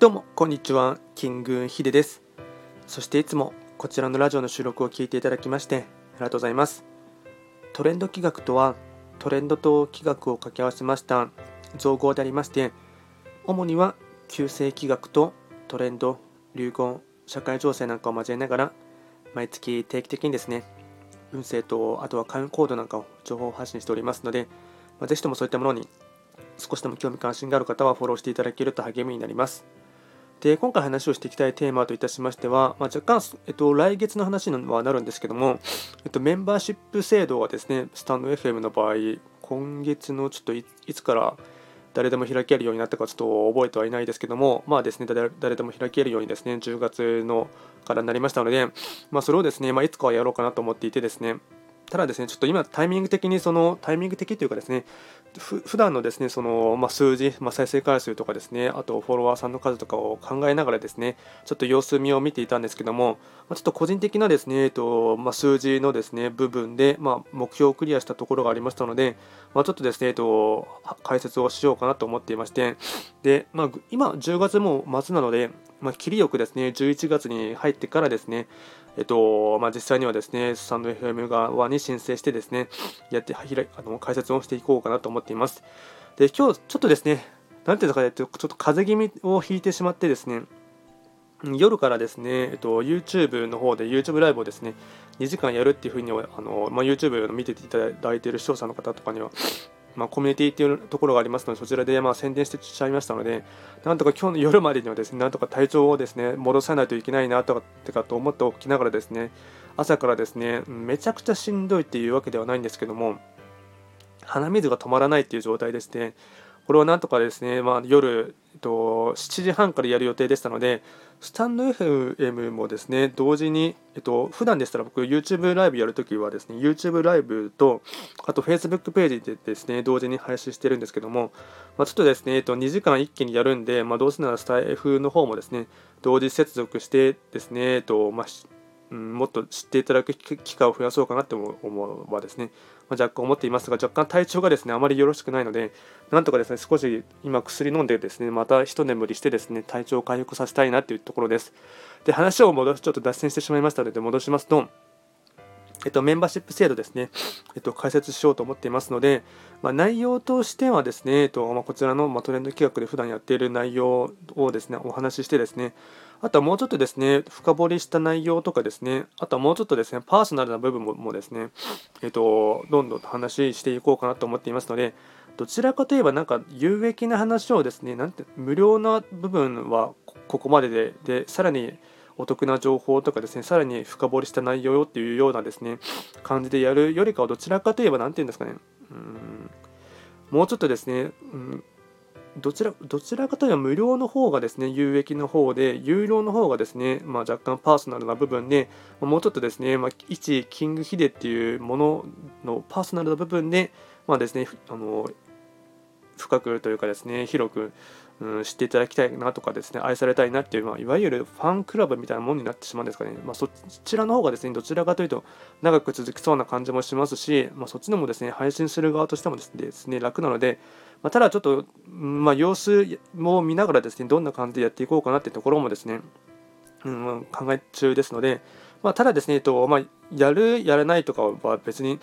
どうもこんにちは。キングヒデです。そしていつもこちらのラジオの収録を聞いていただきましてありがとうございます。トレンド企画とはトレンドと企画を掛け合わせました造語でありまして主には旧世企画とトレンド流行社会情勢なんかを交えながら毎月定期的にですね運勢とあとは会員コードなんかを情報発信しておりますので、まあ、ぜひともそういったものに少しでも興味関心がある方はフォローしていただけると励みになります。で今回話をしていきたいテーマといたしましては、まあ、若干、えっと、来月の話にはなるんですけども、えっと、メンバーシップ制度はですね、スタンド FM の場合、今月のちょっといつから誰でも開けるようになったかちょっと覚えてはいないですけども、まあですね、誰でも開けるようにですね、10月のからになりましたので、まあ、それをですね、まあ、いつかはやろうかなと思っていてですね、ただですね、ちょっと今タイミング的にそのタイミング的というかですね、ふ普段のですね、そのまあ、数字、まあ、再生回数とかですね、あとフォロワーさんの数とかを考えながらですね、ちょっと様子見を見ていたんですけども、まあ、ちょっと個人的なですね、えっとま、数字のですね部分で、ま、目標をクリアしたところがありましたので、ま、ちょっとですね、えっと、解説をしようかなと思っていまして、で、ま、今10月も末なので、まあ、切りよくですね、11月に入ってからですね、えっとまあ、実際にはですね、スタンド FM 側に申請してですね、やってあの解説をしていこうかなと思ってっています。で、今日ちょっとですね、なんていうのかね、ちょっと風邪気味を引いてしまってですね、夜からですね、えっと、YouTube の方で YouTube ライブをですね、2時間やるっていうふうにあの、まあ、YouTube を見ていただいている視聴者の方とかにはまあ、コミュニティっていうところがありますので、そちらでまあ宣伝してしちゃいましたので、なんとか今日の夜までにはですね、なんとか体調をですね、戻さないといけないなとかってかと思っておきながらですね、朝からですね、めちゃくちゃしんどいっていうわけではないんですけども、鼻水が止まらないっていう状態でして、これをなんとかですね、まあ、夜、えっと、7時半からやる予定でしたので、スタンド FM もですね、同時に、えっと、普段でしたら僕 YouTube ライブやるときはですね、YouTube ライブと、あと Facebook ページでですね、同時に配信してるんですけども、まあ、ちょっとですね、えっと、2時間一気にやるんで、まあ、どうせならスタイフの方もですね、同時接続してですね、えっと、まあ、うん、もっと知っていただく機会を増やそうかなって思うはですね、まあ、若干思っていますが、若干体調がですね、あまりよろしくないので、なんとかですね、少し今薬飲んでですね、また一眠りしてですね、体調を回復させたいなっていうところです。で、話を戻す、ちょっと脱線してしまいましたので、戻しますと、えっと、メンバーシップ制度ですね、えっと、解説しようと思っていますので、まあ、内容としてはですね、えっとまあ、こちらの、ま、トレンド企画で普段やっている内容をですね、お話ししてですね、あとはもうちょっとですね、深掘りした内容とかですね、あとはもうちょっとですね、パーソナルな部分ももですね、えっと、どんどん話していこうかなと思っていますので、どちらかといえばなんか有益な話をですね、なんて無料な部分はここまでで、で、さらにお得な情報とかですね、さらに深掘りした内容っていうようなですね、感じでやるよりかはどちらかといえば何て言うんですかね、うん。もうちょっとですね、うん、どちらどちらかといえば無料の方がですね、有益の方で、有料の方がですね、まあ、若干パーソナルな部分で、もうちょっとですね、まあ、一キングヒデっていうもののパーソナルな部分で、まあですね、あの深くというかですね、広く、うん、知っていただきたいなとかですね、愛されたいなっていう、まあ、いわゆるファンクラブみたいなものになってしまうんですかね。まあ、そちらの方がですね、どちらかというと長く続きそうな感じもしますし、まあ、そっちのもですね、配信する側としてもですね、楽なので、まあ、ただちょっと、まあ、様子も見ながらですね、どんな感じでやっていこうかなっていうところもですね、うん、考え中ですので、まあ、ただですね、えっとまあ、やる、やらないとかは別に、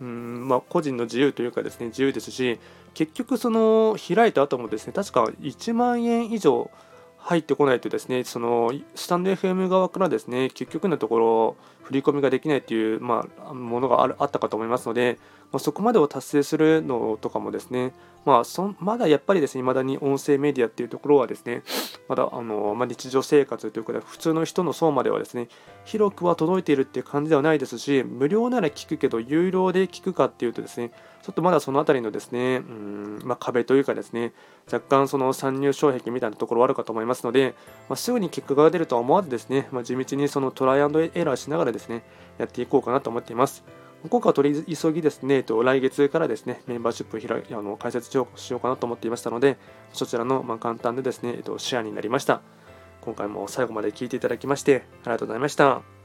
うんまあ、個人の自由というかですね、自由ですし、結局、その開いた後もですね、確か1万円以上入ってこないとですね、そのスタンド FM 側からですね、結局のところ、振り込みができないという、まあ、ものがあるあったかと思いますので、まあ、そこまでを達成するのとかもですね、まあ、そまだやっぱりですね、未だに音声メディアっていうところはですね、まだあの、まあ、日常生活というか、普通の人の層まではですね、広くは届いているっていう感じではないですし、無料なら聞くけど、有料で聞くかっていうとですね、ちょっとまだそのあたりのですね、うんまあ、壁というかですね、若干その参入障壁みたいなところはあるかと思いますので、まあ、すぐに結果が出るとは思わずですね、まあ、地道にそのトライアンドエラーしながらですね、やっていこうかなと思っています。今回は取り急ぎですね、えっと来月からですね、メンバーシップ開あの開設しようかなと思っていましたので、そちらのま簡単でですね、えっと、シェアになりました。今回も最後まで聴いていただきまして、ありがとうございました。